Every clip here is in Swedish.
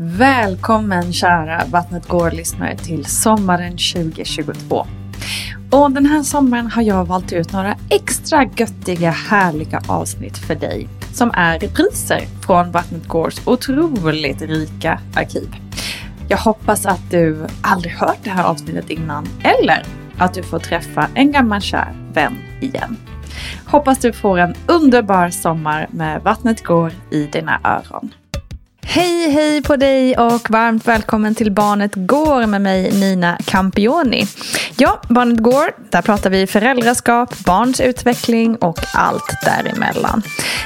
Välkommen kära Vattnet går-lyssnare till sommaren 2022. Och den här sommaren har jag valt ut några extra göttiga härliga avsnitt för dig som är repriser från Vattnet Gårds otroligt rika arkiv. Jag hoppas att du aldrig hört det här avsnittet innan eller att du får träffa en gammal kär vän igen. Hoppas du får en underbar sommar med Vattnet går i dina öron. Hej hej på dig och varmt välkommen till Barnet Går med mig Nina Campioni. Ja, Barnet Går, där pratar vi föräldraskap, barns utveckling och allt däremellan.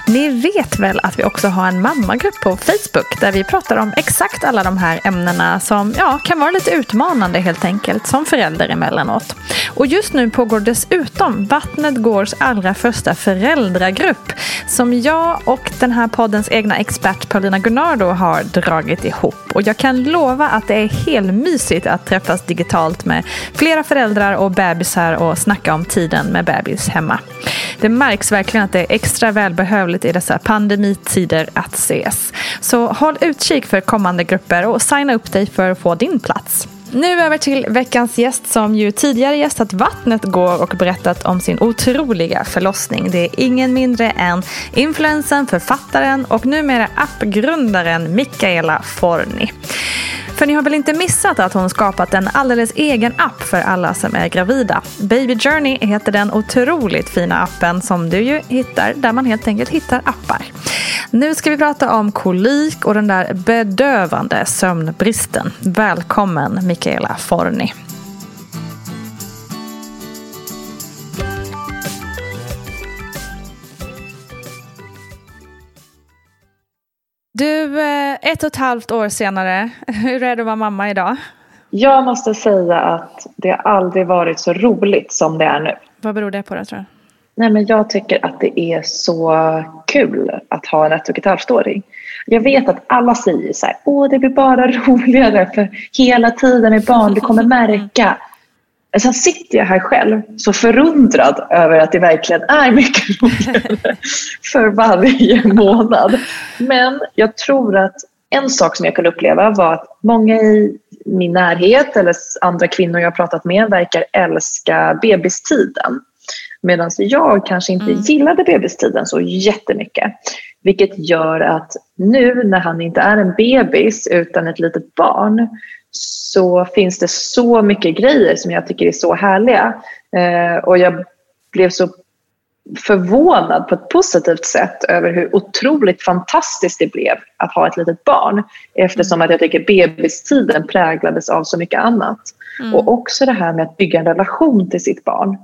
Ni vet väl att vi också har en mammagrupp på Facebook där vi pratar om exakt alla de här ämnena som ja, kan vara lite utmanande helt enkelt som förälder emellanåt. Och just nu pågår dessutom Vattnet Gårs allra första föräldragrupp som jag och den här poddens egna expert Paulina Gunnardo har dragit ihop. Och jag kan lova att det är helt mysigt att träffas digitalt med flera föräldrar och bebisar och snacka om tiden med bebis hemma. Det märks verkligen att det är extra välbehövligt i dessa pandemitider att ses. Så håll utkik för kommande grupper och signa upp dig för att få din plats. Nu över till veckans gäst som ju tidigare gästat Vattnet går och berättat om sin otroliga förlossning. Det är ingen mindre än influensen, författaren och numera appgrundaren Mikaela Forni. För ni har väl inte missat att hon skapat en alldeles egen app för alla som är gravida. Baby Journey heter den otroligt fina appen som du ju hittar där man helt enkelt hittar appar. Nu ska vi prata om kolik och den där bedövande sömnbristen. Välkommen Mikaela Forni. Du, eh, ett och ett halvt år senare, hur är det att vara mamma idag? Jag måste säga att det aldrig varit så roligt som det är nu. Vad beror det på då tror du? Nej, men jag tycker att det är så kul att ha en ett och ett halvt åring. Jag vet att alla säger så här, åh det blir bara roligare för hela tiden med barn, du kommer märka. Sen sitter jag här själv så förundrad över att det verkligen är mycket roligare för varje månad. Men jag tror att en sak som jag kunde uppleva var att många i min närhet eller andra kvinnor jag pratat med verkar älska bebistiden. Medan jag kanske inte mm. gillade bebistiden så jättemycket. Vilket gör att nu när han inte är en bebis utan ett litet barn så finns det så mycket grejer som jag tycker är så härliga. Eh, och jag blev så förvånad på ett positivt sätt över hur otroligt fantastiskt det blev att ha ett litet barn. Eftersom mm. att jag tycker bebistiden präglades av så mycket annat. Mm. Och också det här med att bygga en relation till sitt barn.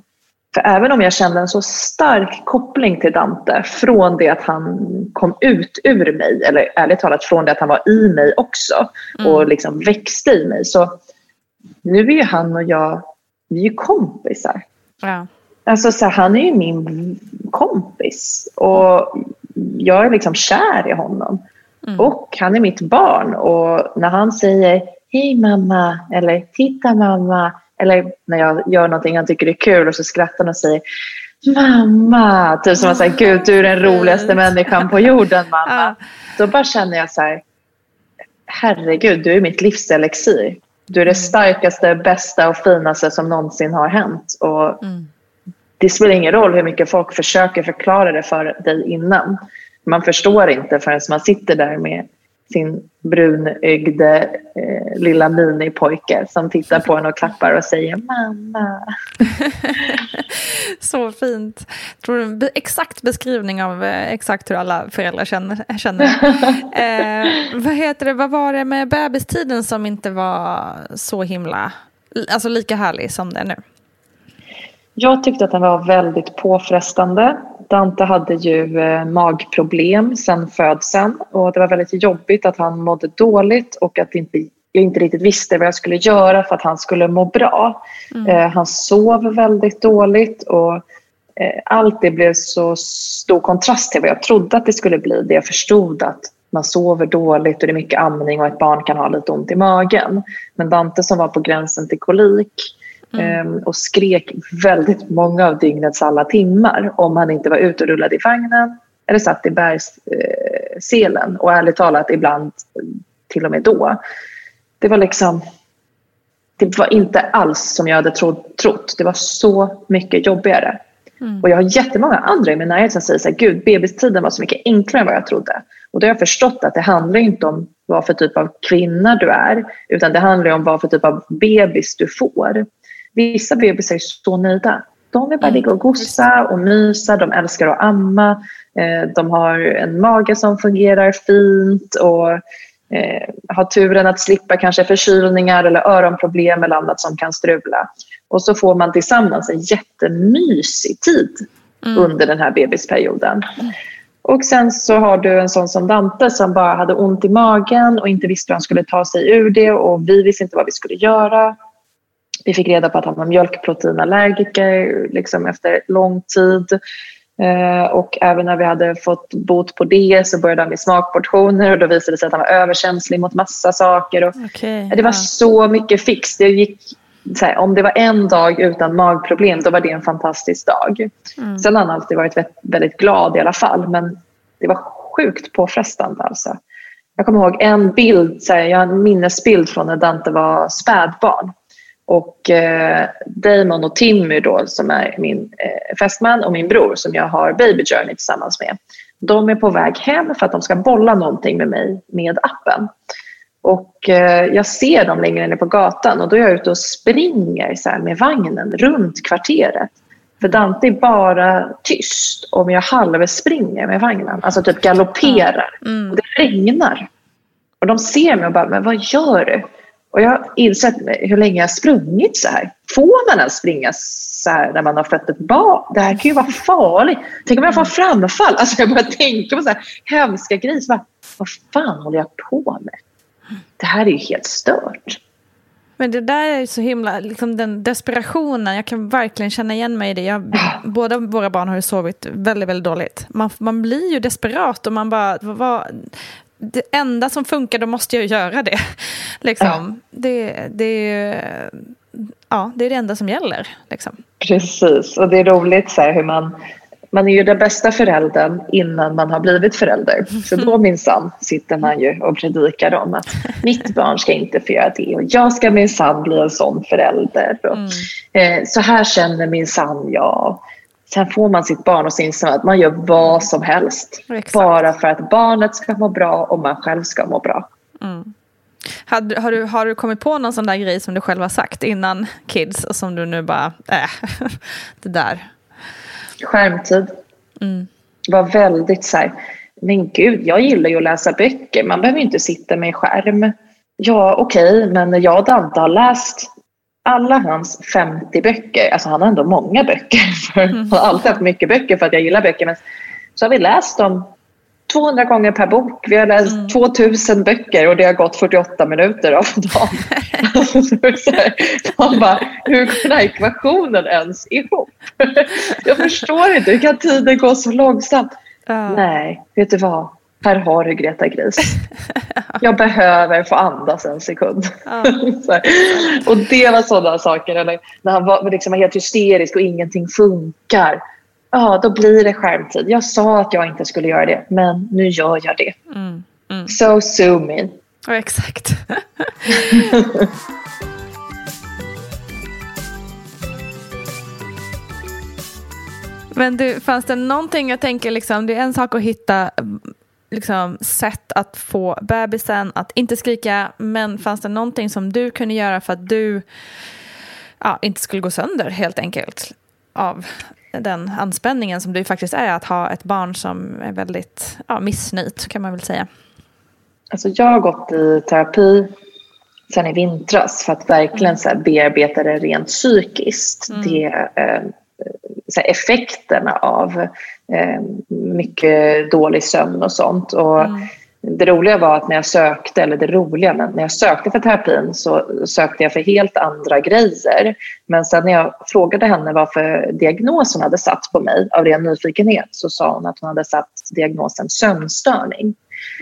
För även om jag kände en så stark koppling till Dante från det att han kom ut ur mig, eller ärligt talat från det att han var i mig också mm. och liksom växte i mig. Så nu är ju han och jag, vi är ju kompisar. Ja. Alltså så här, han är ju min kompis och jag är liksom kär i honom. Mm. Och han är mitt barn och när han säger Hej mamma eller Titta mamma eller när jag gör någonting han tycker är kul och så skrattar han och säger Mamma! Typ som att säga, Gud du är den roligaste människan på jorden mamma. Då bara känner jag så här, herregud du är mitt livselixir. Du är det mm. starkaste, bästa och finaste som någonsin har hänt. Och mm. Det spelar ingen roll hur mycket folk försöker förklara det för dig innan. Man förstår inte förrän man sitter där med sin brunögde eh, lilla minipojke som tittar på en och klappar och säger mamma. Så fint. Tror du exakt beskrivning av eh, exakt hur alla föräldrar känner. känner. eh, vad heter det, vad var det med bebistiden som inte var så himla, alltså lika härlig som det är nu? Jag tyckte att den var väldigt påfrestande. Dante hade ju eh, magproblem sedan födseln och det var väldigt jobbigt att han mådde dåligt och att inte, jag inte riktigt visste vad jag skulle göra för att han skulle må bra. Mm. Eh, han sov väldigt dåligt och eh, allt det blev så stor kontrast till vad jag trodde att det skulle bli. Det jag förstod att man sover dåligt och det är mycket amning och ett barn kan ha lite ont i magen. Men Dante som var på gränsen till kolik Mm. Ehm, och skrek väldigt många av dygnets alla timmar om han inte var ute och rullade i vagnen eller satt i bergsselen. Och ärligt talat ibland till och med då. Det var liksom det var inte alls som jag hade trott. Det var så mycket jobbigare. Mm. Och jag har jättemånga andra i min närhet som säger så här, gud bebistiden var så mycket enklare än vad jag trodde. Och då har jag förstått att det handlar inte om vad för typ av kvinna du är, utan det handlar om vad för typ av bebis du får. Vissa bebisar är så nöjda. De vill bara mm. ligga och gossa och mysa, de älskar att amma, eh, de har en mage som fungerar fint och eh, har turen att slippa kanske förkylningar eller öronproblem eller annat som kan strula. Och så får man tillsammans en jättemysig tid mm. under den här bebisperioden. Och sen så har du en sån som Dante som bara hade ont i magen och inte visste hur han skulle ta sig ur det och vi visste inte vad vi skulle göra. Vi fick reda på att han var mjölkproteinallergiker liksom efter lång tid. Eh, och även när vi hade fått bot på det så började han med smakportioner och då visade det sig att han var överkänslig mot massa saker. Och okay, det var ja. så mycket fix. Det gick, här, om det var en dag utan magproblem då var det en fantastisk dag. Mm. Sen har han alltid varit väldigt glad i alla fall men det var sjukt påfrestande. Alltså. Jag kommer ihåg en bild, så här, jag har en minnesbild från när Dante var spädbarn. Och eh, Damon och Timmy då, som är min eh, fästman och min bror som jag har Baby Journey tillsammans med. De är på väg hem för att de ska bolla någonting med mig med appen. Och eh, jag ser dem längre ner på gatan och då är jag ute och springer så med vagnen runt kvarteret. För Dante är bara tyst om jag halvspringer med vagnen, alltså typ galopperar. Mm. Och det regnar. Och de ser mig och bara, men vad gör du? Och jag har insett hur länge jag har sprungit så här. Får man ens springa så här när man har fött ett barn? Det här kan ju vara farligt. Tänk om jag får framfall? Alltså jag börjar tänka på så här hemska grejer. Bara, vad fan håller jag på med? Det här är ju helt stört. Men det där är så himla, liksom den desperationen, jag kan verkligen känna igen mig i det. Jag, båda våra barn har ju sovit väldigt, väldigt dåligt. Man, man blir ju desperat och man bara, vad, det enda som funkar, då måste jag göra det. liksom. Ja. Det, det, ja, det är det enda som gäller. Liksom. Precis, och det är roligt så här, hur man man är ju den bästa föräldern innan man har blivit förälder. Så då minsann sitter man ju och predikar om att mitt barn ska inte få göra det och jag ska minsann bli en sån förälder. Och, mm. eh, så här känner minsann jag. Sen får man sitt barn och så inser att man gör vad som helst. Exakt. Bara för att barnet ska må bra och man själv ska må bra. Mm. Har, har, du, har du kommit på någon sån där grej som du själv har sagt innan kids och som du nu bara, äh, det där skärmtid. Mm. Var väldigt så här, men gud, jag gillar ju att läsa böcker. Man behöver ju inte sitta med skärm. Ja, okej, okay, men jag och Dante har läst alla hans 50 böcker. Alltså han har ändå många böcker. För mm. Han har alltid haft mycket böcker för att jag gillar böcker. Men så har vi läst dem 200 gånger per bok. Vi har läst mm. 2000 böcker och det har gått 48 minuter av dagen. man bara, hur går den här ekvationen ens ihop? Jag förstår inte, hur kan tiden gå så långsamt? Uh. Nej, vet du vad? Här har du Greta Gris. Jag behöver få andas en sekund. Uh. och det var sådana saker. Eller när han var, liksom helt hysterisk och ingenting funkar ja, då blir det skärmtid. Jag sa att jag inte skulle göra det, men nu gör jag det. Mm, mm. So sue me. Ja, exakt. men du, fanns det någonting, jag tänker liksom, det är en sak att hitta liksom, sätt att få bebisen att inte skrika, men fanns det någonting som du kunde göra för att du ja, inte skulle gå sönder helt enkelt av den anspänningen som det faktiskt är att ha ett barn som är väldigt ja, missnöjt kan man väl säga. Alltså jag har gått i terapi sen i vintras för att verkligen så bearbeta det rent psykiskt. Mm. Det, eh, effekterna av eh, mycket dålig sömn och sånt. Och mm det roliga var att när jag sökte, eller det roliga, men när jag sökte för terapin så sökte jag för helt andra grejer. Men sen när jag frågade henne vad för diagnos hon hade satt på mig av ren nyfikenhet så sa hon att hon hade satt diagnosen sömnstörning.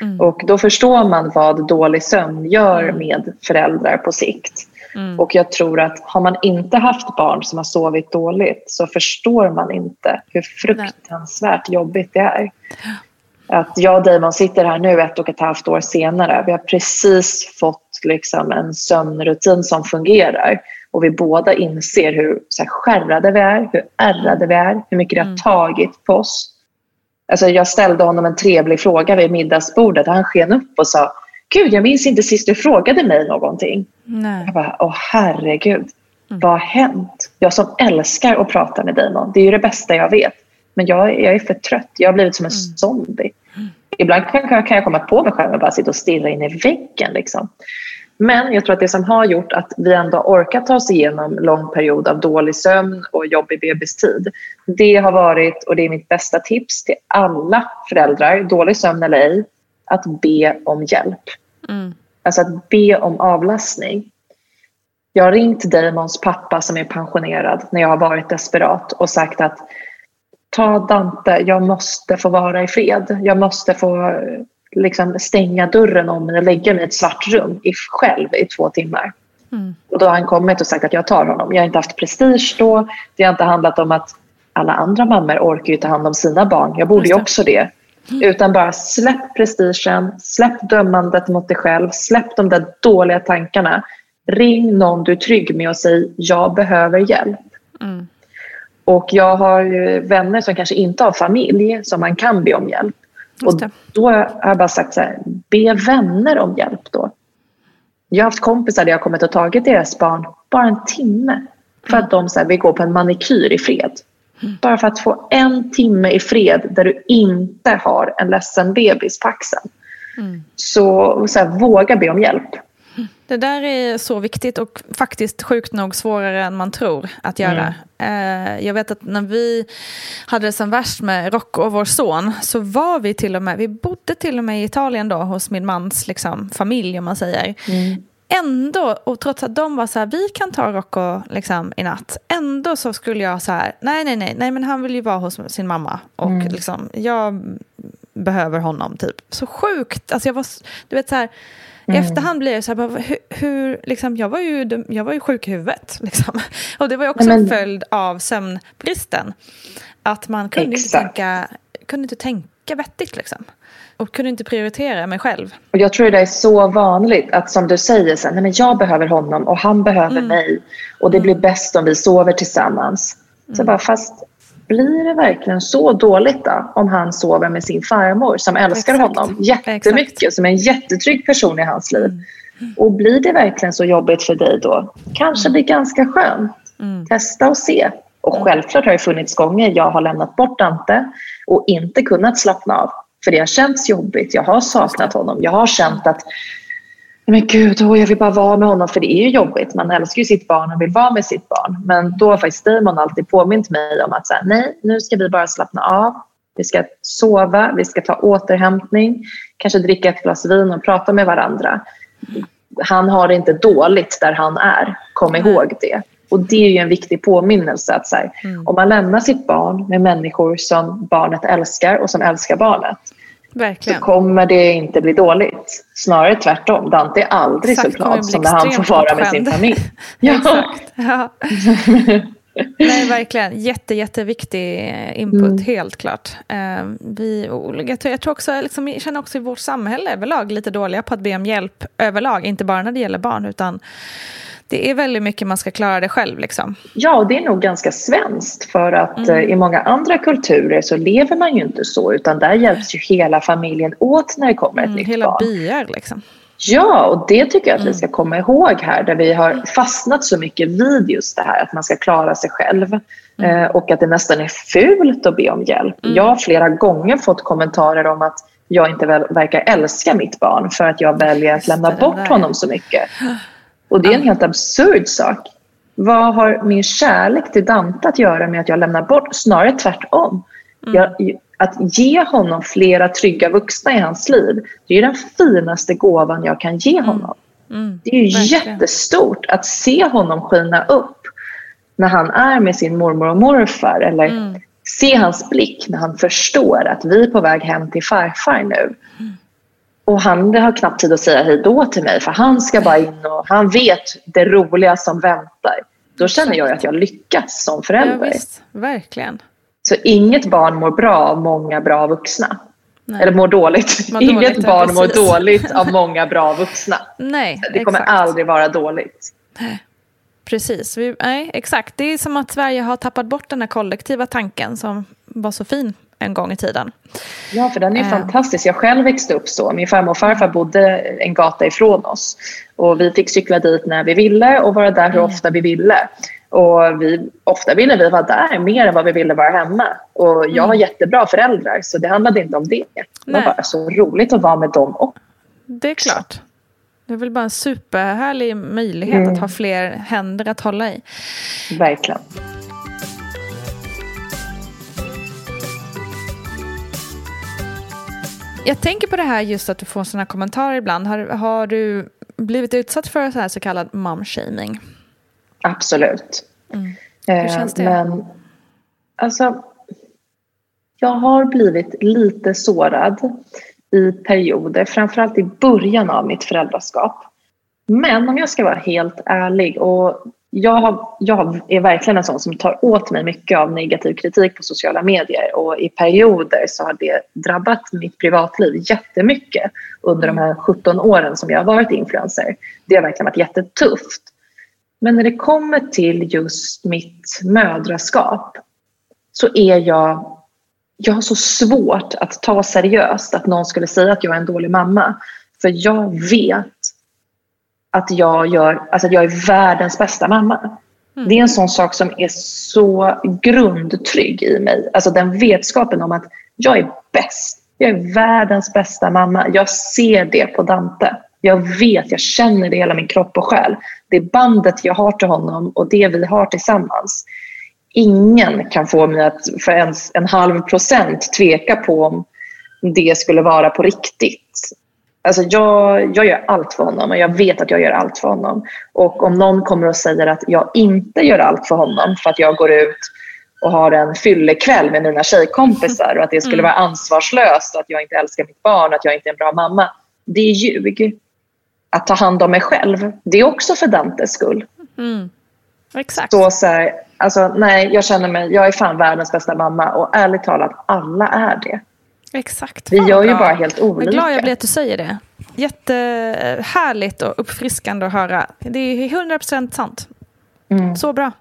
Mm. Och då förstår man vad dålig sömn gör mm. med föräldrar på sikt. Mm. Och jag tror att har man inte haft barn som har sovit dåligt så förstår man inte hur fruktansvärt jobbigt det är att jag och Damon sitter här nu ett och ett halvt år senare. Vi har precis fått liksom en sömnrutin som fungerar och vi båda inser hur så här, skärrade vi är, hur ärrade vi är, hur mycket det har mm. tagit på oss. Alltså, jag ställde honom en trevlig fråga vid middagsbordet och han sken upp och sa Gud, jag minns inte sist du frågade mig någonting. Nej. Jag bara, åh herregud, mm. vad har hänt? Jag som älskar att prata med Damon, det är ju det bästa jag vet. Men jag, jag är för trött. Jag har blivit som en mm. zombie. Ibland kan, kan jag komma på mig själv och bara sitta och stirra in i väggen. Liksom. Men jag tror att det som har gjort att vi ändå orkat ta oss igenom en lång period av dålig sömn och jobbig bebistid. Det har varit, och det är mitt bästa tips till alla föräldrar, dålig sömn eller ej, att be om hjälp. Mm. Alltså att be om avlastning. Jag har ringt Damons pappa som är pensionerad när jag har varit desperat och sagt att ta Dante, jag måste få vara i fred. Jag måste få liksom, stänga dörren om mig och lägga mig i ett svart rum i, själv i två timmar. Mm. Och då har han kommit och sagt att jag tar honom. Jag har inte haft prestige då. Det har inte handlat om att alla andra mammor orkar ju ta hand om sina barn. Jag borde ju också det. Mm. Utan bara släpp prestigen, släpp dömandet mot dig själv, släpp de där dåliga tankarna. Ring någon du är trygg med och säg jag behöver hjälp. Mm. Och jag har vänner som kanske inte har familj som man kan be om hjälp. Och då har jag bara sagt så här, be vänner om hjälp då. Jag har haft kompisar där jag kommit och tagit deras barn bara en timme för att de så här, vill gå på en manikyr i fred. Bara för att få en timme i fred där du inte har en ledsen bebis på axeln. Mm. Så, så här, våga be om hjälp. Det där är så viktigt och faktiskt sjukt nog svårare än man tror att göra. Mm. Jag vet att när vi hade det som värst med Rocco och vår son så var vi till och med, vi bodde till och med i Italien då hos min mans liksom, familj om man säger. Mm. Ändå, och trots att de var så här, vi kan ta Rocco liksom, i natt, ändå så skulle jag så här, nej, nej, nej, nej, men han vill ju vara hos sin mamma och mm. liksom, jag behöver honom typ. Så sjukt, alltså jag var, du vet så här, Mm. I efterhand blir det så här, hur, hur, liksom, jag, var ju, jag var ju sjuk i huvudet. Liksom. Och det var ju också men, en följd av sömnbristen. Att man kunde inte, tänka, kunde inte tänka vettigt. Liksom. Och kunde inte prioritera mig själv. Och jag tror det är så vanligt att som du säger, så nej, men jag behöver honom och han behöver mm. mig. Och det blir mm. bäst om vi sover tillsammans. Så mm. bara, fast blir det verkligen så dåligt då om han sover med sin farmor som älskar Exakt. honom jättemycket, Exakt. som är en jättetrygg person i hans liv. Mm. Och blir det verkligen så jobbigt för dig då? Kanske mm. blir ganska skönt. Mm. Testa och se. Och mm. självklart har det funnits gånger jag har lämnat bort Dante och inte kunnat slappna av. För det har känts jobbigt. Jag har saknat honom. Jag har känt att men gud, oh, jag vill bara vara med honom för det är ju jobbigt. Man älskar ju sitt barn och vill vara med sitt barn. Men då har faktiskt Damon alltid påmint mig om att så här, nej, nu ska vi bara slappna av. Vi ska sova, vi ska ta återhämtning, kanske dricka ett glas vin och prata med varandra. Han har det inte dåligt där han är, kom ihåg det. Och det är ju en viktig påminnelse att så här, mm. om man lämnar sitt barn med människor som barnet älskar och som älskar barnet Verkligen. så kommer det inte bli dåligt. Snarare tvärtom. Dante är aldrig Exakt, så glad som när han får vara med sin familj. ja. ja. Nej, verkligen. Jätte, jätteviktig input, mm. helt klart. Uh, vi, jag tror också, liksom, jag känner också i vårt samhälle överlag lite dåliga på att be om hjälp överlag. Inte bara när det gäller barn, utan det är väldigt mycket man ska klara det själv. Liksom. Ja, och det är nog ganska svenskt för att mm. Eh, i många andra kulturer så lever man ju inte så utan där hjälps ju hela familjen åt när det kommer ett mm, nytt hela barn. Hela byar liksom. Ja, och det tycker jag att mm. vi ska komma ihåg här där vi har fastnat så mycket vid just det här att man ska klara sig själv mm. eh, och att det nästan är fult att be om hjälp. Mm. Jag har flera gånger fått kommentarer om att jag inte verkar älska mitt barn för att jag väljer att lämna bort honom så mycket. Och det är en helt absurd sak. Vad har min kärlek till Dante att göra med att jag lämnar bort? Snarare tvärtom. Mm. Jag, att ge honom flera trygga vuxna i hans liv, det är den finaste gåvan jag kan ge mm. honom. Mm. Det är jättestort att se honom skina upp när han är med sin mormor och morfar eller se hans blick när han förstår att vi är på väg hem till farfar nu. Och han har knappt tid att säga hej då till mig för han ska bara in och han vet det roliga som väntar. Då känner jag att jag lyckats som förälder. Ja, visst, verkligen. Så inget barn mår bra av många bra vuxna. Nej. Eller mår dåligt. Mår inget dåligt, barn mår dåligt av många bra vuxna. Nej, det kommer exakt. aldrig vara dåligt. Precis, Vi, nej, exakt. Det är som att Sverige har tappat bort den här kollektiva tanken som var så fin en gång i tiden. Ja, för den är äh. fantastisk. Jag själv växte upp så. Min farmor och farfar bodde en gata ifrån oss. Och vi fick cykla dit när vi ville och vara där hur mm. ofta vi ville. Och vi, ofta ville vi vara där mer än vad vi ville vara hemma. Och jag mm. har jättebra föräldrar så det handlade inte om det. Det var bara så roligt att vara med dem också. Det är klart. Det är väl bara en superhärlig möjlighet mm. att ha fler händer att hålla i. Verkligen. Jag tänker på det här just att du får sådana kommentarer ibland. Har, har du blivit utsatt för så, här så kallad momshaming? Absolut. Mm. Hur känns det? Men, alltså, jag har blivit lite sårad i perioder, framförallt i början av mitt föräldraskap. Men om jag ska vara helt ärlig och jag, har, jag är verkligen en sån som tar åt mig mycket av negativ kritik på sociala medier och i perioder så har det drabbat mitt privatliv jättemycket under de här 17 åren som jag har varit influencer. Det har verkligen varit jättetufft. Men när det kommer till just mitt mödraskap så är jag jag har så svårt att ta seriöst att någon skulle säga att jag är en dålig mamma. För jag vet att jag, gör, alltså att jag är världens bästa mamma. Mm. Det är en sån sak som är så grundtrygg i mig. Alltså den vetskapen om att jag är bäst. Jag är världens bästa mamma. Jag ser det på Dante. Jag vet, jag känner det i hela min kropp och själ. Det bandet jag har till honom och det vi har tillsammans. Ingen kan få mig att för ens en halv procent tveka på om det skulle vara på riktigt. Alltså jag, jag gör allt för honom och jag vet att jag gör allt för honom. Och om någon kommer och säger att jag inte gör allt för honom för att jag går ut och har en fyllekväll med mina tjejkompisar och att det skulle vara ansvarslöst och att jag inte älskar mitt barn och att jag inte är en bra mamma. Det är ljug. Att ta hand om mig själv, det är också för Dantes skull. Mm. Exakt. Så, så här, alltså, nej, jag känner mig, jag är fan världens bästa mamma och ärligt talat, alla är det. Exakt. Vi gör ju bara helt Jag är olika. glad jag blir att du säger det. Jättehärligt och uppfriskande att höra. Det är 100% sant. Mm. Så bra.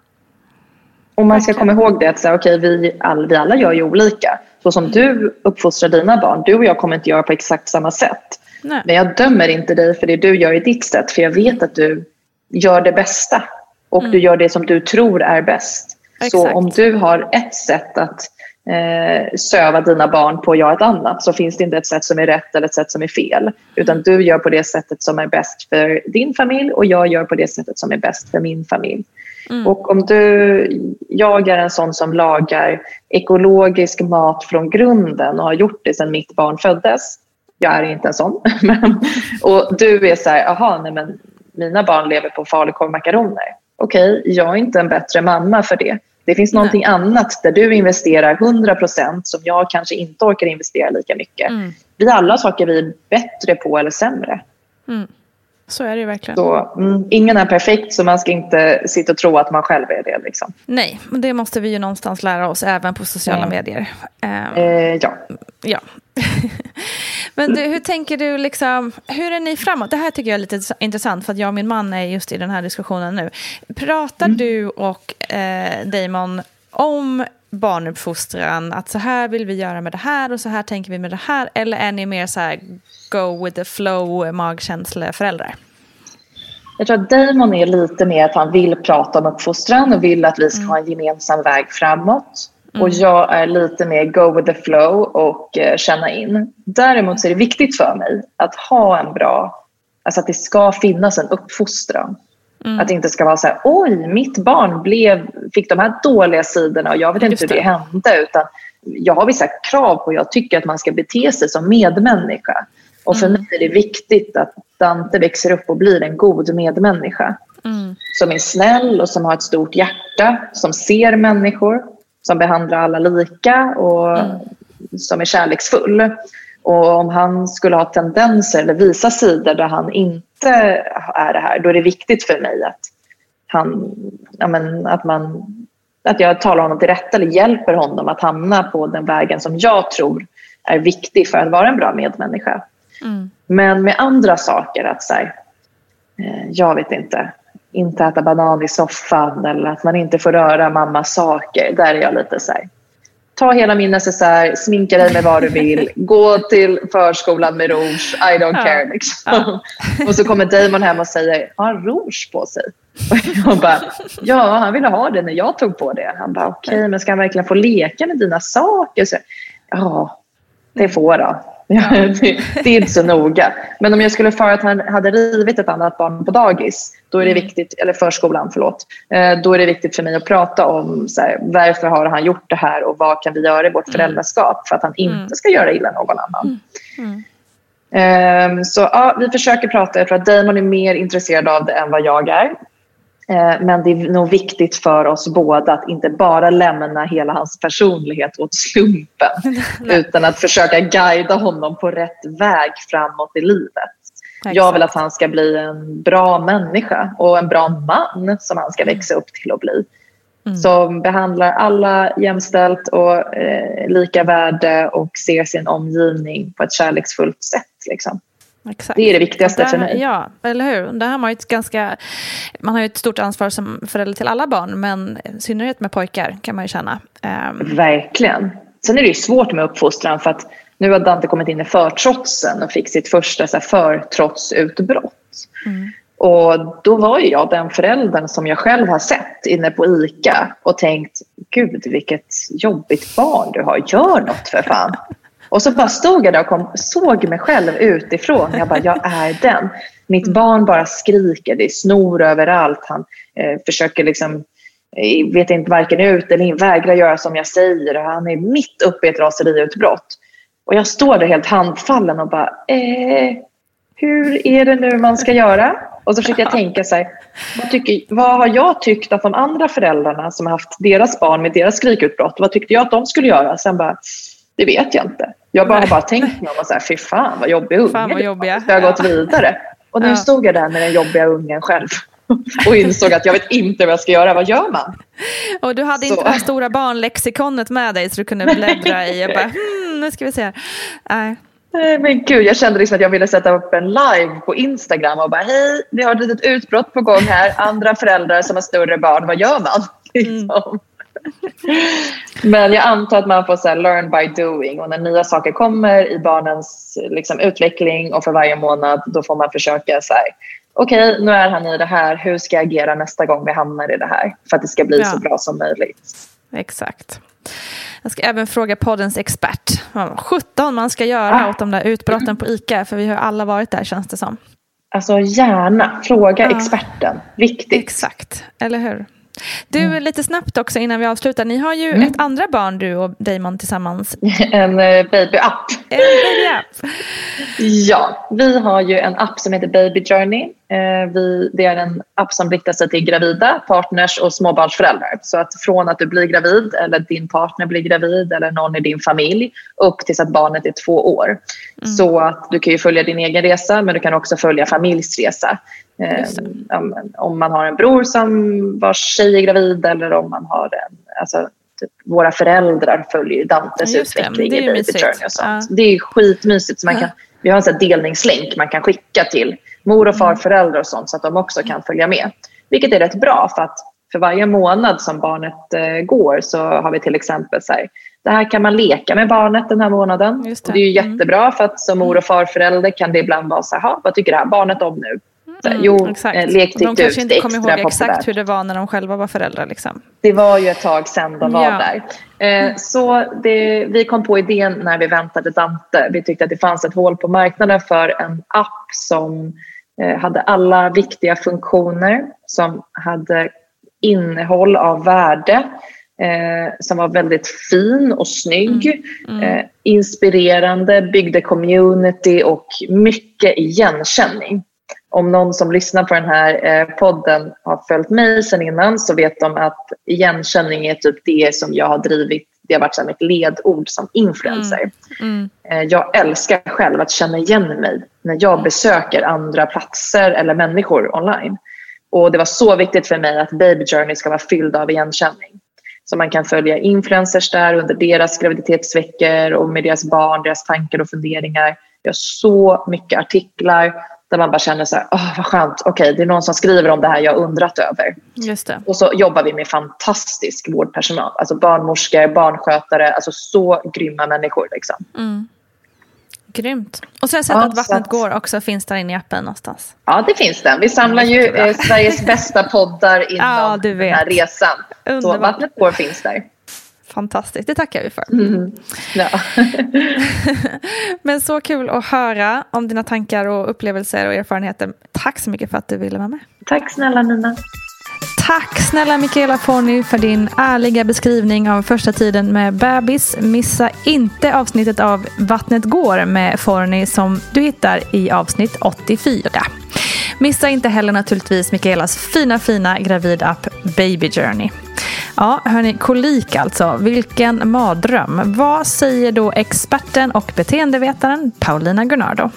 Och man ska komma ihåg det att så här, okay, vi, all, vi alla gör ju olika. Så som du uppfostrar dina barn, du och jag kommer inte göra på exakt samma sätt. Nej. Men jag dömer inte dig för det du gör i ditt sätt, för jag vet att du gör det bästa. Och du gör det som du tror är bäst. Så Exakt. om du har ett sätt att eh, söva dina barn på jag ett annat så finns det inte ett sätt som är rätt eller ett sätt som är fel. Utan du gör på det sättet som är bäst för din familj och jag gör på det sättet som är bäst för min familj. Och om du, jag är en sån som lagar ekologisk mat från grunden och har gjort det sedan mitt barn föddes. Jag är inte en sån. Men, och du är så här, aha, nej men mina barn lever på falukorv och makaroner. Okej, jag är inte en bättre mamma för det. Det finns någonting annat där du investerar 100% som jag kanske inte orkar investera lika mycket. Vi alla har saker vi är bättre på eller sämre. Så är det ju verkligen. Så, mm, ingen är perfekt så man ska inte sitta och tro att man själv är det. Liksom. Nej, men det måste vi ju någonstans lära oss även på sociala Mm. medier. Ehm, Eh, ja. Ja. Men du, hur tänker du, liksom, hur är ni framåt? Det här tycker jag är lite intressant för att jag och min man är just i den här diskussionen nu. Pratar du och eh, Damon om barnuppfostran, att så här vill vi göra med det här och så här tänker vi med det här, eller är ni mer så här go with the flow, magkänsleföräldrar? Jag tror att Damon är lite mer att han vill prata om uppfostran och vill att vi ska ha en gemensam väg framåt. Och jag är lite mer go with the flow och eh, känna in. Däremot så är det viktigt för mig att ha en bra, alltså att det ska finnas en uppfostran. Att det inte ska vara så här, oj, mitt barn blev, fick de här dåliga sidorna och jag vet inte hur det. hände. Utan jag har vissa krav på, jag tycker att man ska bete sig som medmänniska. Och för mig är det viktigt att Dante växer upp och blir en god medmänniska. Som är snäll och som har ett stort hjärta, som ser människor, som behandlar alla lika och som är kärleksfull. Och om han skulle ha tendenser eller visa sidor där han inte är det här, då är det viktigt för mig att, han, ja men, att, man, att jag talar honom till rätta eller hjälper honom att hamna på den vägen som jag tror är viktig för att vara en bra medmänniska. Men med andra saker, att så här, eh, jag vet inte, inte äta banan i soffan eller att man inte får röra mammas saker. Där är jag lite så här, ta hela min necessär, sminka dig med vad du vill, gå till förskolan med rouge, I don't care. Liksom. Och så kommer Damon hem och säger, har han rouge på sig? Och jag bara, ja han ville ha det när jag tog på det. Han bara, okej men ska han verkligen få leka med dina saker? Så, ja, det får han. Ja, det, det är inte så noga. Men om jag skulle föra att han hade rivit ett annat barn på dagis, då är det viktigt, eller förskolan, förlåt. Eh, Då är det viktigt för mig att prata om så här, varför har han gjort det här och vad kan vi göra i vårt föräldraskap för att han inte ska göra illa någon annan. Ehm, Så ja, vi försöker prata. Jag tror att Damon är mer intresserad av det än vad jag är. Eh, Men det är nog viktigt för oss båda att inte bara lämna hela hans personlighet åt slumpen. utan att försöka guida honom på rätt väg framåt i livet. Jag vill att han ska bli en bra människa och en bra man som han ska växa upp till att bli. Som behandlar alla jämställt och eh, lika värde och ser sin omgivning på ett kärleksfullt sätt. Liksom. Exakt. Det är det viktigaste Och för där, mig. Ja, eller hur? Där har man, ju ett ganska, man har ju ett stort ansvar som förälder till alla barn, men i synnerhet med pojkar kan man ju känna. Ehm, Verkligen. Sen är det ju svårt med uppfostran för att nu har Dante kommit in i förtrotsen och fick sitt första så här, förtrotsutbrott. Och då var ju jag den föräldern som jag själv har sett inne på ICA och tänkt Gud vilket jobbigt barn du har, gör något för fan. Och så bara stod jag där och kom, såg mig själv utifrån. Jag bara, jag är den. Mitt barn bara skriker, det är snor överallt. Han eh, försöker liksom, eh, vet inte varken ut eller in, vägrar göra som jag säger. Och han är mitt uppe i ett raseriutbrott. Och jag står där helt handfallen och bara, eh, hur är det nu man ska göra? Och så försökte jag tänka så här, vad, tycker, vad har jag tyckt att de andra föräldrarna som har haft deras barn med deras skrikutbrott, vad tyckte jag att de skulle göra? Sen bara, det vet jag inte. Jag bara, har bara tänkt mig om så här, fy fan vad jobbig unge Fan vad jobbiga. Jag har gått vidare. Och nu Ja. stod jag där med den jobbiga ungen själv och insåg att jag vet inte vad jag ska göra. Vad gör man? Och du hade Så. inte det här stora barnlexikonet med dig så du kunde bläddra i och bara hmm, nu ska vi se. här. Nej. Men gud, jag kände liksom att jag ville sätta upp en live på Instagram och bara hej, vi har ett litet utbrott på gång här. Andra föräldrar som har större barn, vad gör man? Liksom. Men jag antar att man får så learn by doing och när nya saker kommer i barnens liksom, utveckling och för varje månad då får man försöka så här, okej nu är han i det här, hur ska jag agera nästa gång vi hamnar i det här för att det ska bli Ja. så bra som möjligt. Exakt. Jag ska även fråga poddens expert vad 17 man ska göra Ah. åt de där utbrotten på ICA. För vi har alla varit där känns det som. Alltså gärna, fråga Ja. experten, viktigt. Exakt, eller hur? Du, Mm. lite snabbt också innan vi avslutar. Ni har ju ett andra barn du och Damon tillsammans. En eh, babyapp. En babyapp. Ja, vi har ju en app som heter Baby Journey. Eh, vi, det är en app som riktar sig till gravida, partners och småbarnsföräldrar. Så att från att du blir gravid eller din partner blir gravid eller någon i din familj upp tills att barnet är två år. Så att du kan ju följa din egen resa men du kan också följa familjs resa. Eh, om man har en bror som vars tjej är gravid eller om man har en... Alltså, typ, våra föräldrar följer Dantes Ja, utveckling i Baby. Journey och sånt. Ja. Det är skitmysigt. Så man kan, vi har en sån delningslänk man kan skicka till mor och farföräldrar och sånt så att de också kan följa med. Vilket är rätt bra för att för varje månad som barnet eh, går så har vi till exempel så här, det här kan man leka med barnet den här månaden. Det. Och det är ju Mm. jättebra för att som mor och farförälder kan det ibland vara så här, "Ha, vad tycker det här barnet om nu? Här, jo, Mm, Exakt. eh, lek de kanske inte kommer ihåg exakt populärt. hur det var när de själva var föräldrar. Liksom. Det var ju ett tag sedan de var Ja. där. Eh, så det, vi kom på idén när vi väntade Dante. Vi tyckte att det fanns ett hål på marknaden för en app som eh, hade alla viktiga funktioner, som hade innehåll av värde, eh, som var väldigt fin och snygg, Eh, inspirerande, byggde community och mycket igenkänning. Om någon som lyssnar på den här eh, podden har följt mig sedan innan så vet de att igenkänning är typ det som jag har drivit. Det har varit så mitt ledord som influencer. Mm. Eh, Jag älskar själv att känna igen mig när jag besöker andra platser eller människor online. Och det var så viktigt för mig att Baby Journey ska vara fylld av igenkänning. Så man kan följa influencers där under deras graviditetsveckor och med deras barn, deras tankar och funderingar. Jag har så mycket artiklar där man bara känner så här, åh vad skönt, okej det är någon som skriver om det här jag undrat över. Just det. Och så jobbar vi med fantastisk vårdpersonal, alltså barnmorskor, barnskötare, alltså så grymma människor liksom. Grymt. Och så har jag sett Ja, att så Vattnet att- går också finns där inne i appen någonstans. Ja, det finns den. Vi samlar ju eh, Sveriges bästa poddar inom Ja, den här resan. Så Underbart. Vattnet går finns där. Fantastiskt, det tackar vi för. Ja. Men så kul att höra om dina tankar och upplevelser och erfarenheter. Tack så mycket för att du ville vara med. Tack snälla Nina. Tack snälla Mikaela Forni för din ärliga beskrivning av första tiden med bebis. Missa inte avsnittet av Vattnet går med Forni som du hittar i avsnitt 84. Missa inte heller naturligtvis Mikaelas fina fina gravidapp Baby Journey. Ja, hörni, kolik alltså. Vilken mardröm. Vad säger då experten och beteendevetaren Paulina Gunnardo?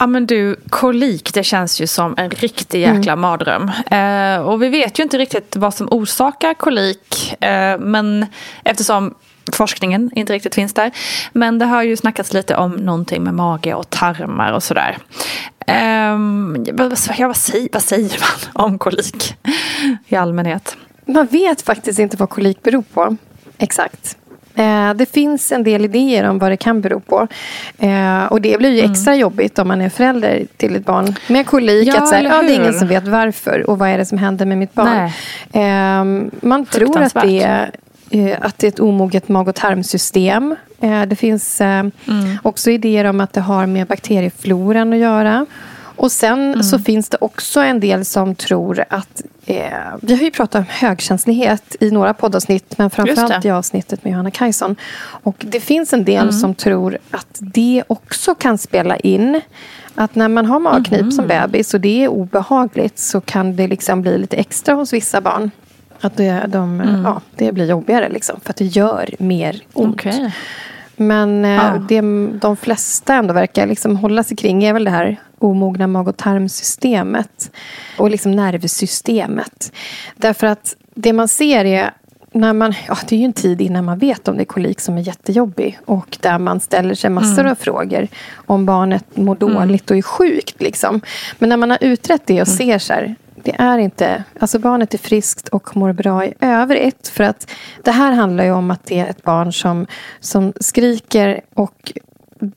Ja men du, kolik det känns ju som en riktig jäkla mardröm. Eh, och vi vet ju inte riktigt vad som orsakar kolik. Eh, men eftersom forskningen inte riktigt finns där. Men det har ju snackats lite om någonting med mage och tarmar och sådär. Eh, vad, säger, vad säger man om kolik i allmänhet? Man vet faktiskt inte vad kolik beror på. Exakt. Eh, Det finns en del idéer om vad det kan bero på. Eh, Och det blir ju extra jobbigt om man är förälder till ett barn med kolik. Ja, att säga, eller ja, det är ingen som vet varför och vad är det som händer med mitt barn. Eh, Man tror att det, är, att det är ett omoget mag och tarmsystem. Eh, Det finns eh, också idéer om att det har med bakteriefloran att göra. Och sen mm. så finns det också en del som tror att eh, vi har ju pratat om högkänslighet i några poddavsnitt men framförallt i avsnittet med Johanna Kajson. Och det finns en del mm. som tror att det också kan spela in. Att när man har magknip mm. som bebis och det är obehagligt så kan det liksom bli lite extra hos vissa barn. Att det, de, mm. ja, det blir jobbigare liksom, för att det gör mer ont. Okay. Men eh, ja. det de flesta ändå verkar liksom hålla sig kring är väl det här omogna mag och tarmsystemet. Och liksom nervsystemet. Därför att det man ser är när man, ja, det är ju en tid innan man vet om det är kolik som är jättejobbig. Och där man ställer sig massor mm. av frågor. Om barnet mår mm. dåligt och är sjukt. Liksom. Men när man har utrett det och mm. ser så här, det är inte... Alltså barnet är friskt och mår bra i övrigt. För att det här handlar ju om att det är ett barn som, som skriker och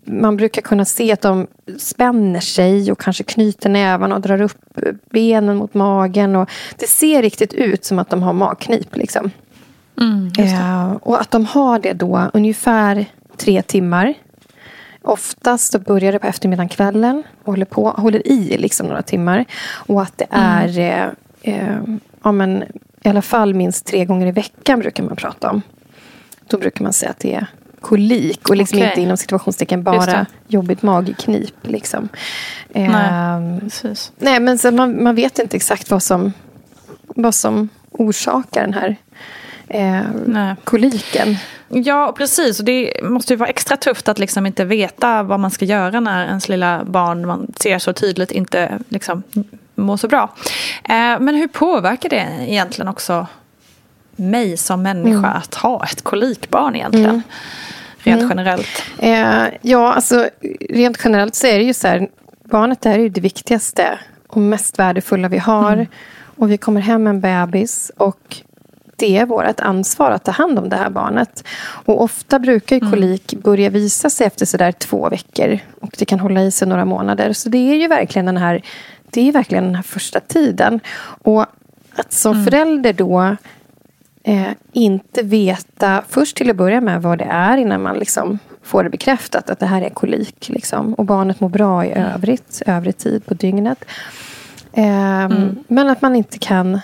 man brukar kunna se att de spänner sig och kanske knyter nävarna och drar upp benen mot magen. Och det ser riktigt ut som att de har magknip. Liksom. Mm, eh, och att de har det då ungefär tre timmar. Oftast så börjar det på eftermiddagen, kvällen och håller, på, håller i liksom några timmar. Och att det mm. är mm. eh, ja, men, i alla fall minst tre gånger i veckan brukar man prata om. Då brukar man säga att det är kolik och liksom okay. inte inom situationstecken bara jobbigt magknip. Liksom. Nej, eh, nej men man, man vet inte exakt vad som, vad som orsakar den här eh, koliken. Ja, precis. Och det måste ju vara extra tufft att liksom inte veta vad man ska göra när ens lilla barn man ser så tydligt inte liksom mår så bra. Eh, men hur påverkar det egentligen också mig som människa mm. att ha ett kolikbarn egentligen? Mm. Rent mm. generellt. Eh, ja, alltså rent generellt så är det ju så här. Barnet är ju det viktigaste och mest värdefulla vi har. Mm. Och vi kommer hem med en bebis och det är vårt ansvar att ta hand om det här barnet. Och ofta brukar ju mm. kolik börja visa sig efter sådär två veckor. Och det kan hålla i sig några månader. Så det är ju verkligen den här, det är verkligen den här första tiden. Och att som mm. förälder då eh, inte veta först till att börja med vad det är innan man liksom får det bekräftat att det här är kolik. Liksom. Och barnet mår bra i mm. övrigt, övrig tid på dygnet. Eh, mm. Men att man inte kan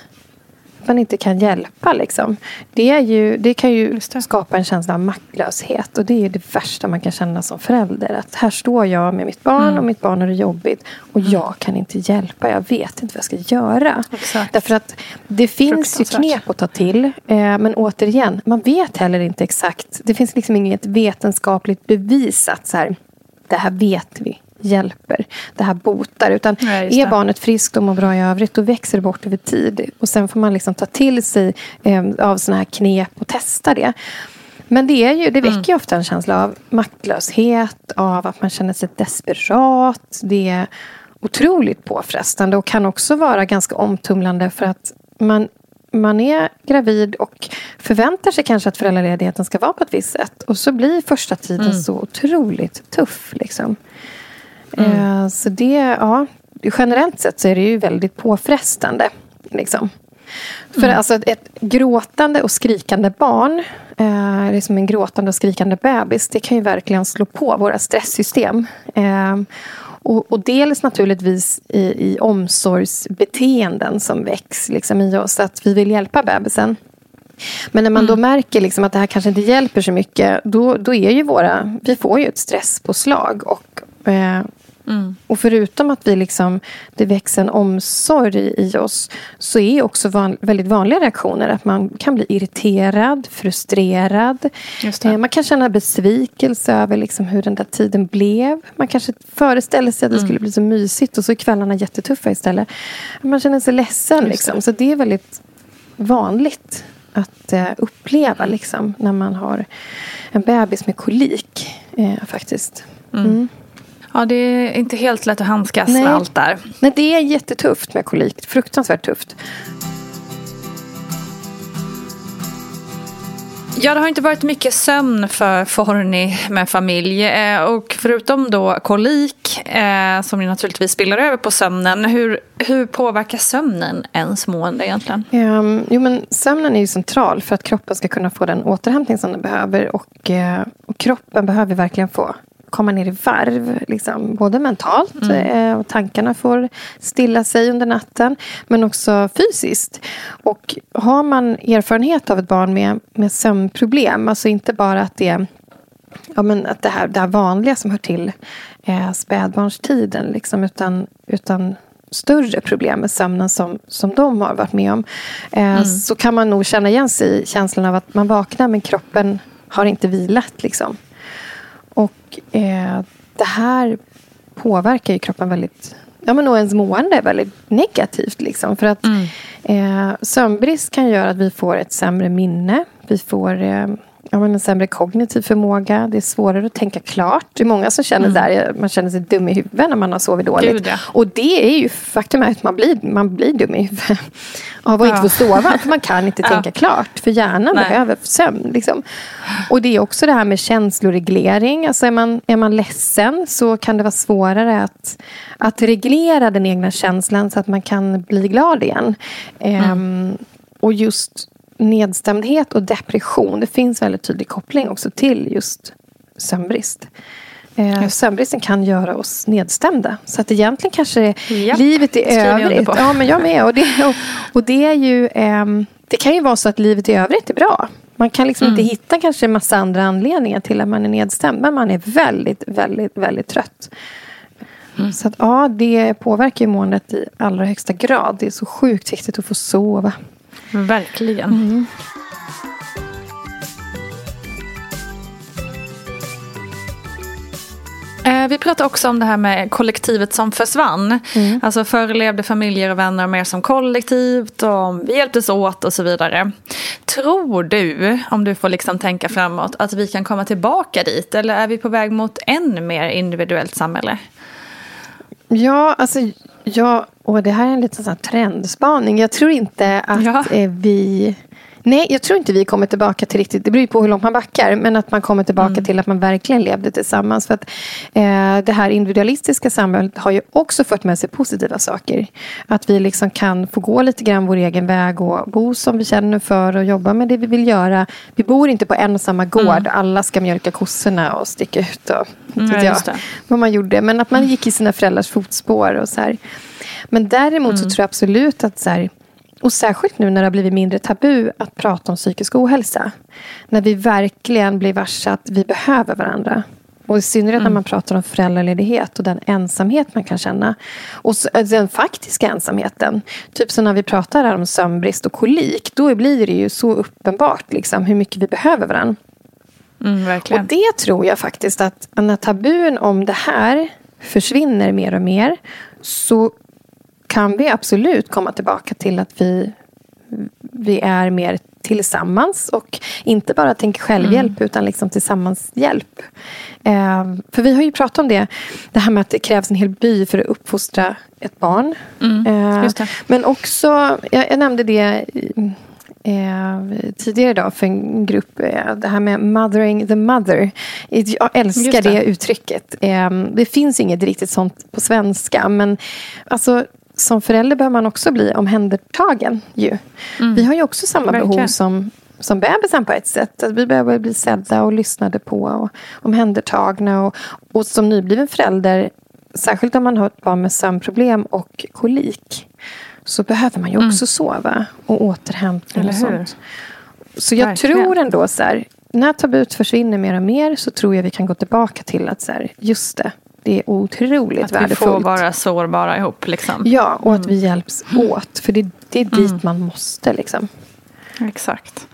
man inte kan hjälpa. Liksom. Det, ju, det kan ju skapa en känsla av maktlöshet. Och det är det värsta man kan känna som förälder. Att här står jag med mitt barn mm. och mitt barn har det jobbigt. Och mm. jag kan inte hjälpa. Jag vet inte vad jag ska göra. Exakt. Därför att det finns ju knep att ta till. Eh, men återigen, man vet heller inte exakt. Det finns liksom inget vetenskapligt bevisat. Så här, det här vet vi hjälper. Det här botar. Utan ja, är barnet friskt och mår bra i övrigt, då växer det bort över tid. Och sen får man liksom ta till sig eh, av såna här knep och testa det. Men det, är ju, det väcker mm. ju ofta en känsla av maktlöshet, av att man känner sig desperat. Det är otroligt påfrestande och kan också vara ganska omtumlande för att man man är gravid och förväntar sig kanske att föräldraledigheten ska vara på ett visst sätt. Och så blir första tiden mm. så otroligt tuff. Liksom. Mm. Eh, så det, ja, generellt sett så är det ju väldigt påfrestande. Liksom. För mm. alltså ett gråtande och skrikande barn, eh, liksom en gråtande och skrikande bebis, det kan ju verkligen slå på våra stresssystem. Eh, och, och dels naturligtvis i, i omsorgsbeteenden som väcks liksom, i oss, att vi vill hjälpa bebisen. Men när man då mm. märker liksom att det här kanske inte hjälper så mycket, då, då är ju våra, vi får ju ett stresspåslag. Och, eh, Mm. Och förutom att vi liksom, det växer en omsorg i, oss så är också van, väldigt vanliga reaktioner att man kan bli irriterad, frustrerad. Eh, man kan känna besvikelse över liksom hur den där tiden blev. Man kanske föreställer sig att det mm. skulle bli så mysigt och så är kvällarna jättetuffa istället. Man känner sig ledsen. Liksom. Så det är väldigt vanligt att eh, uppleva liksom, när man har en bebis med kolik. Eh, faktiskt. Mm. Ja, det är inte helt lätt att handskas Nej. med allt där. Nej, det är jättetufft med kolik. Fruktansvärt tufft. Ja, det har inte varit mycket sömn för Forni med familj. Eh, och förutom då kolik, eh, som ju naturligtvis spiller över på sömnen. Hur, hur påverkar sömnen ens mående egentligen? Um, jo, men sömnen är ju central för att kroppen ska kunna få den återhämtning som den behöver. Och, uh, och kroppen behöver verkligen få komma ner i varv. Liksom, både mentalt, Mm. eh, och tankarna får stilla sig under natten. Men också fysiskt. Och har man erfarenhet av ett barn med, med sömnproblem, alltså inte bara att det är ja, men att det, här, det här vanliga som hör till eh, spädbarnstiden. Liksom, utan, utan större problem med sömnen som, som de har varit med om. Eh, Så kan man nog känna igen sig i känslan av att man vaknar men kroppen har inte vilat. Liksom. Och eh, det här påverkar ju kroppen väldigt Ja, men och ens mående är väldigt negativt. Liksom, för att eh, sömnbrist kan göra att vi får ett sämre minne. Vi får eh, ja, men en sämre kognitiv förmåga. Det är svårare att tänka klart. Det är många som känner där, man känner sig dum i huvudet när man har sovit dåligt. Gud, ja. Och det är ju faktum är att man blir, man blir dum i huvudet av att inte få sova. Man kan inte tänka klart. För hjärnan Nej. behöver sömn. Liksom. Och det är också det här med känsloreglering. Alltså är, man, är man ledsen så kan det vara svårare att, att reglera den egna känslan så att man kan bli glad igen. Ehm, och just nedstämdhet och depression. Det finns väldigt tydlig koppling också till just sömnbrist. Eh, sömnbristen kan göra oss nedstämda. Så att egentligen kanske Japp, livet i övrigt... Ja, men jag med. Och det, och, och det är ju... ehm, det kan ju vara så att livet i övrigt är bra. Man kan liksom Mm. inte hitta kanske en massa andra anledningar till att man är nedstämd. Men man är väldigt, väldigt, väldigt trött. Mm. Så att ja, det påverkar ju måendet i allra högsta grad. Det är så sjukt viktigt att få sova. Verkligen. Eh, Vi pratade också om det här med kollektivet som försvann. Alltså förr levde familjer och vänner mer som kollektivt och vi hjälptes åt och så vidare. Tror du, om du får liksom tänka framåt, att vi kan komma tillbaka dit? Eller är vi på väg mot än mer individuellt samhälle? Ja, alltså ja, och det här är en liten sån trendspaning. Jag tror inte att Ja. eh, vi... Nej, jag tror inte vi kommer tillbaka till riktigt, det beror på hur långt man backar, men att man kommer tillbaka till att man verkligen levde tillsammans. För att eh, det här individualistiska samhället har ju också fört med sig positiva saker. Att vi liksom kan få gå lite grann vår egen väg och bo som vi känner för och jobba med det vi vill göra. Vi bor inte på en och samma gård, alla ska mjölka kossorna och sticka ut och Mm, jag, det. vad man gjorde. Men att man gick i sina föräldrars fotspår och så här. Men däremot så tror jag absolut att så här, och särskilt nu när det har blivit mindre tabu att prata om psykisk ohälsa. När vi verkligen blir varse att vi behöver varandra. Och i synnerhet när man pratar om föräldraledighet och den ensamhet man kan känna. Och alltså den faktiska ensamheten. Typ som när vi pratar här om sömnbrist och kolik. Då blir det ju så uppenbart liksom, hur mycket vi behöver varandra. Mm, Och det tror jag faktiskt att när tabun om det här försvinner mer och mer så kan vi absolut komma tillbaka till att vi, vi är mer tillsammans och inte bara tänker självhjälp utan liksom tillsammanshjälp. Eh, för vi har ju pratat om det, det här med att det krävs en hel by för att uppfostra ett barn. Eh, just det. men också, jag, jag nämnde det eh, tidigare idag för en grupp. Eh, det här med mothering the mother. Jag älskar det. det. uttrycket. Eh, det finns inget riktigt sånt på svenska. Men alltså, som förälder behöver man också bli omhändertagen. Ju. Vi har ju också samma Mm. Verkligen. behov som som bebisen på ett sätt. Att vi behöver bli sedda och lyssnade på och omhändertagna. Och, och som nybliven förälder, särskilt om man har ett barn med sömnproblem och kolik, så behöver man ju också sova och återhämtning och Mm. Sånt. Så jag Verkligen. tror ändå så här, när tabut försvinner mer och mer så tror jag vi kan gå tillbaka till att så här, just det, det är otroligt Att vi får värdefullt. vara sårbara ihop. Liksom. Ja, och att vi hjälps åt. För det, det är dit man måste. Liksom. Exakt.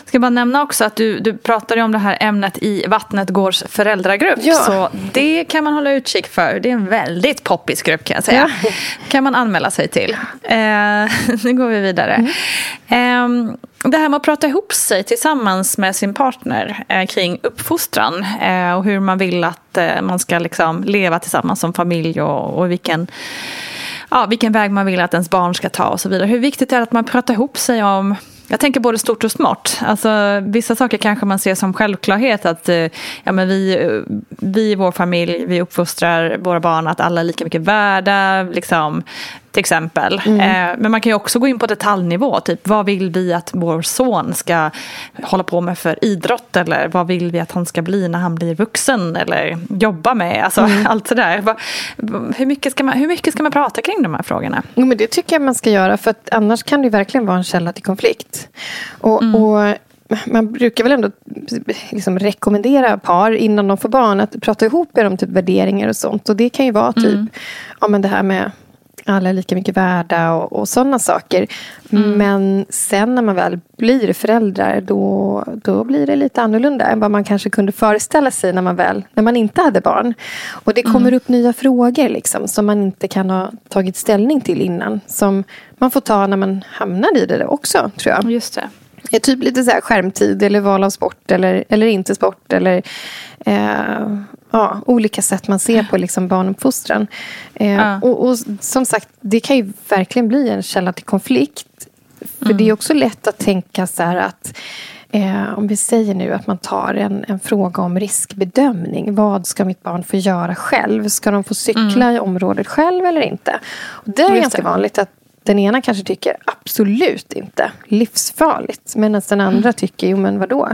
Jag ska bara nämna också att du, du pratade om det här ämnet i Vattnet Gårds föräldragrupp. Ja. Så det kan man hålla utkik för. Det är en väldigt poppis grupp kan jag säga. Ja. kan man anmäla sig till. Eh, nu går vi vidare. Eh, det här med att prata ihop sig tillsammans med sin partner eh, kring uppfostran eh, och hur man vill att eh, man ska liksom leva tillsammans som familj och, och vilken ja, vilken väg man vill att ens barn ska ta och så vidare. Hur viktigt är det att man pratar ihop sig om jag tänker både stort och smått. Alltså, vissa saker kanske man ser som självklarhet. Att eh, ja, men vi, eh, vi i vår familj vi uppfostrar våra barn att alla är lika mycket värda. Liksom till exempel. Mm. Eh, men man kan ju också gå in på detaljnivå. Typ vad vill vi att vår son ska hålla på med för idrott? Eller vad vill vi att han ska bli när han blir vuxen? Eller jobba med? Alltså Mm. allt sådär. Hur mycket, ska man, hur mycket ska man prata kring de här frågorna? Jo, men det tycker jag man ska göra. För att annars kan det verkligen vara en källa till konflikt. Och, och man brukar väl ändå liksom rekommendera par innan de får barn att prata ihop er om typ värderingar och sånt. Och det kan ju vara typ ja, men det här med alla är lika mycket värda och, och sådana saker. Men sen när man väl blir föräldrar då, då blir det lite annorlunda än vad man kanske kunde föreställa sig när man, väl, när man inte hade barn. Och det kommer upp nya frågor liksom, som man inte kan ha tagit ställning till innan. Som man får ta när man hamnar i det också, tror jag. Just det. Är typ lite så här skärmtid eller val av sport eller, eller inte sport. Eller eh, ja, olika sätt man ser på liksom barnuppfostran. Eh, Ja. och, och som sagt, det kan ju verkligen bli en källa till konflikt. För Mm. det är också lätt att tänka så här att Eh, om vi säger nu att man tar en, en fråga om riskbedömning. Vad ska mitt barn få göra själv? Ska de få cykla i området själv eller inte? Och det är Mm. Just ganska det. vanligt att den ena kanske tycker absolut inte, livsfarligt. Medan den andra Mm. tycker, jo men vadå?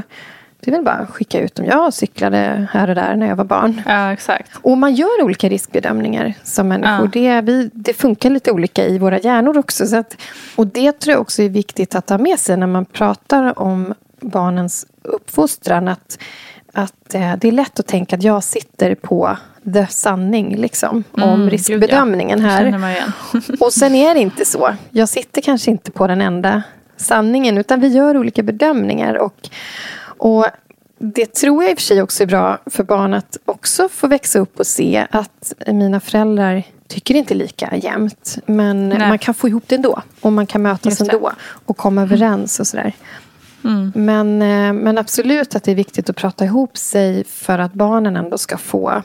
Det är väl bara att skicka ut dem. Jag cyklade här och där när jag var barn. Ja, exakt. Och man gör olika riskbedömningar som människor. Det, vi, det funkar lite olika i våra hjärnor också. Så att, och det tror jag också är viktigt att ta med sig när man pratar om barnens uppfostran. Att, att eh, det är lätt att tänka att jag sitter på the sanning liksom, om Mm, riskbedömningen gud, ja. här. Och sen är det inte så. Jag sitter kanske inte på den enda sanningen. Utan vi gör olika bedömningar. Och, och det tror jag i och för sig också är bra för barn att också få växa upp och se att mina föräldrar tycker inte lika jämt. Men Nej. man kan få ihop det ändå. Och man kan mötas. Mm. ändå. Och komma överens och sådär. Men, eh, men absolut att det är viktigt att prata ihop sig för att barnen ändå ska få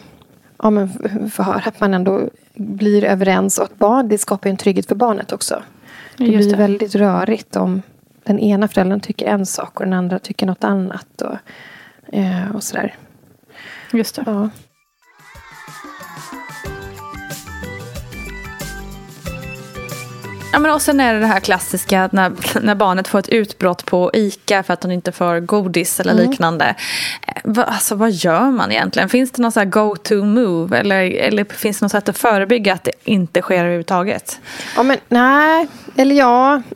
ja, men få höra att man ändå blir överens. Och att barn, det skapar en trygghet för barnet också. Det Just blir det. väldigt rörigt om den ena föräldern tycker en sak och den andra tycker något annat. Och, eh, och sådär. Just det. Ja. Ja, men och sen är det det här klassiska när, när barnet får ett utbrott på ICA för att hon inte får godis eller liknande. Eh, Va, alltså, vad gör man egentligen? Finns det någon så här go-to move? Eller, eller finns det något sätt att förebygga att det inte sker överhuvudtaget? Ja, men nej. Eller ja.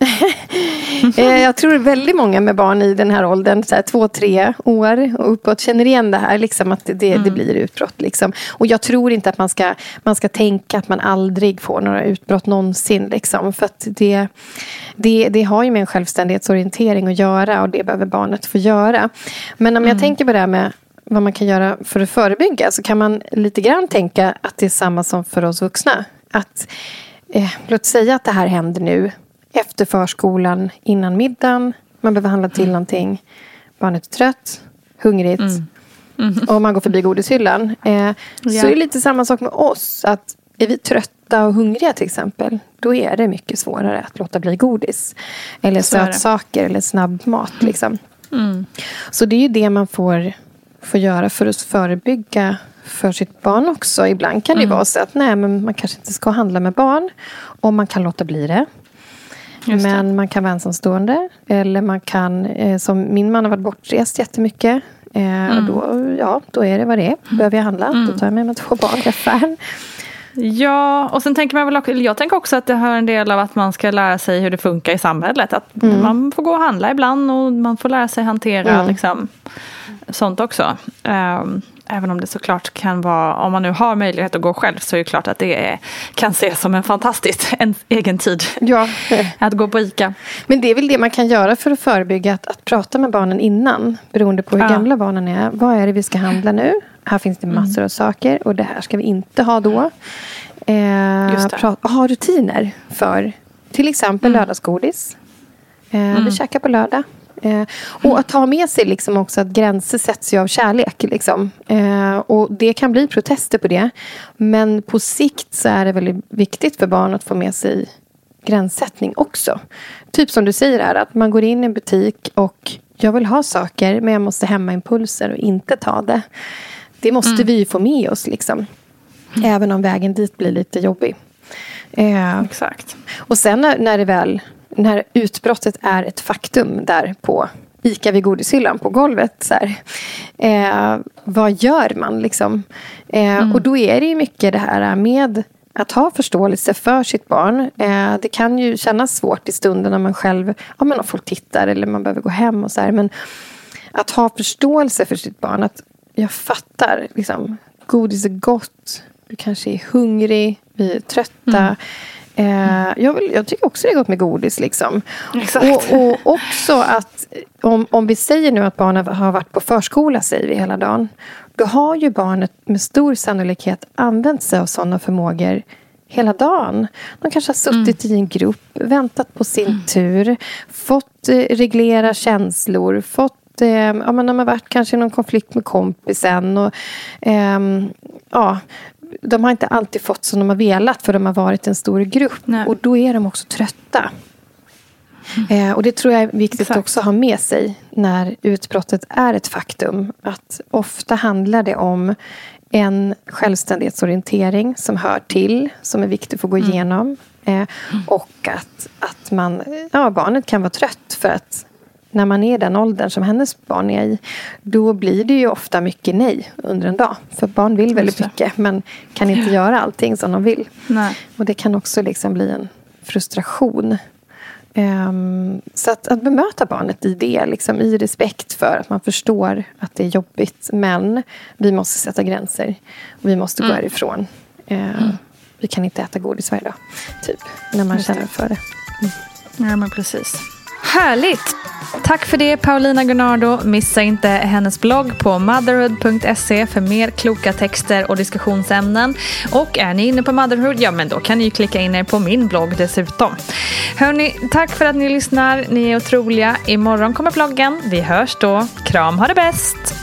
Eh, jag tror väldigt många med barn i den här åldern, så här, två, tre år och uppåt, känner igen det här. Liksom, att det, det blir utbrott. Liksom. Och jag tror inte att man ska, man ska tänka att man aldrig får några utbrott någonsin. Liksom, för att det, det, det har ju med en självständighetsorientering att göra och det behöver barnet få göra. Men om jag tänker på det här med vad man kan göra för att förebygga så kan man lite grann tänka att det är samma som för oss vuxna. Att eh, låt säga att det här händer nu efter förskolan, innan middagen. Man behöver handla till någonting. Barnet är trött, hungrigt. Och man går förbi godishyllan. Eh, Så Ja. är det lite samma sak med oss. Att är vi trötta och hungriga till exempel. Då är det mycket svårare att låta bli godis. Eller det. sötsaker eller snabbmat. Liksom. Så det är ju det man får, får göra för att förebygga för sitt barn också. Ibland kan det Mm. vara så att nej, men man kanske inte ska handla med barn. Och man kan låta bli det. Just det. men man kan vara ensamstående. Eller man kan, eh, som min man har varit bortrest jättemycket. Eh, Mm. och då, ja, då är det vad det är. Behöver jag handla, då tar jag med mig två barn till affären. Ja, och sen tänker man väl också, jag tänker också att det hör en del av att man ska lära sig hur det funkar i samhället. Att man får gå och handla ibland och man får lära sig hantera Mm. liksom, sånt också. Ehm, även om det såklart kan vara, om man nu har möjlighet att gå själv så är det klart att det är, kan ses som en fantastisk en egen tid. Ja. Att gå på ICA. Men det är väl det man kan göra för att förebygga att, att prata med barnen innan. Beroende på hur Ja. gamla barnen är. Vad är det vi ska handla nu? Här finns det massor Mm. av saker och det här ska vi inte ha då. Eh, ha rutiner för till exempel Mm. lördagsgodis. Eh, Vi käkar på lördag. Eh, och att ha med sig liksom också att gränser sätts ju av kärlek. Liksom. Eh, och det kan bli protester på det. Men på sikt så är det väldigt viktigt för barn att få med sig gränssättning också. Typ som du säger här, att man går in i en butik och jag vill ha saker men jag måste hämma impulser och inte ta det. Det måste vi ju få med oss liksom. Även om vägen dit blir lite jobbig. Eh, Exakt. och sen när, när det väl, när utbrottet är ett faktum där på ICA vid godishyllan på golvet. Så eh, vad gör man liksom? Eh, Och då är det ju mycket det här med att ha förståelse för sitt barn. Eh, det kan ju kännas svårt i stunden när man själv, ja men om folk tittar eller man behöver gå hem och så här. Men att ha förståelse för sitt barn. Att jag fattar, liksom, godis är gott. Du kanske är hungrig. Vi är trötta. Eh, jag, vill, jag tycker också det är gott med godis. Liksom. Exakt. Och, och också att om, om vi säger nu att barnet har varit på förskola säger vi hela dagen. Då har ju barnet med stor sannolikhet använt sig av sådana förmågor hela dagen. De kanske har suttit i en grupp, väntat på sin tur, fått eh, reglera känslor, fått eh, ja, men de har varit kanske i någon konflikt med kompisen. Och, ehm, ja, de har inte alltid fått som de har velat för de har varit en stor grupp. Nej. Och då är de också trötta. Eh, och det tror jag är viktigt Exakt. också att ha med sig när utbrottet är ett faktum. Att ofta handlar det om en självständighetsorientering som hör till, som är viktig för att gå igenom. Eh, och att, att man, ja, barnet kan vara trött för att när man är den åldern som hennes barn är i, då blir det ju ofta mycket nej under en dag. För barn vill väldigt mycket, men kan inte göra allting som de vill. Nej. Och det kan också liksom bli en frustration. Ehm, så att, att bemöta barnet i det, liksom, i respekt för att man förstår att det är jobbigt. Men vi måste sätta gränser. Vi måste gå härifrån. Ehm, Vi kan inte äta godis varje dag. Typ, när man känner för det. Ja, men precis. Härligt! Tack för det Paulina Gunnardo. Missa inte hennes blogg på motherhood.se för mer kloka texter och diskussionsämnen. Och är ni inne på Motherhood, ja men då kan ni ju klicka in er på min blogg dessutom. Hörni, tack för att ni lyssnar. Ni är otroliga. Imorgon kommer bloggen. Vi hörs då. Kram, ha det bäst!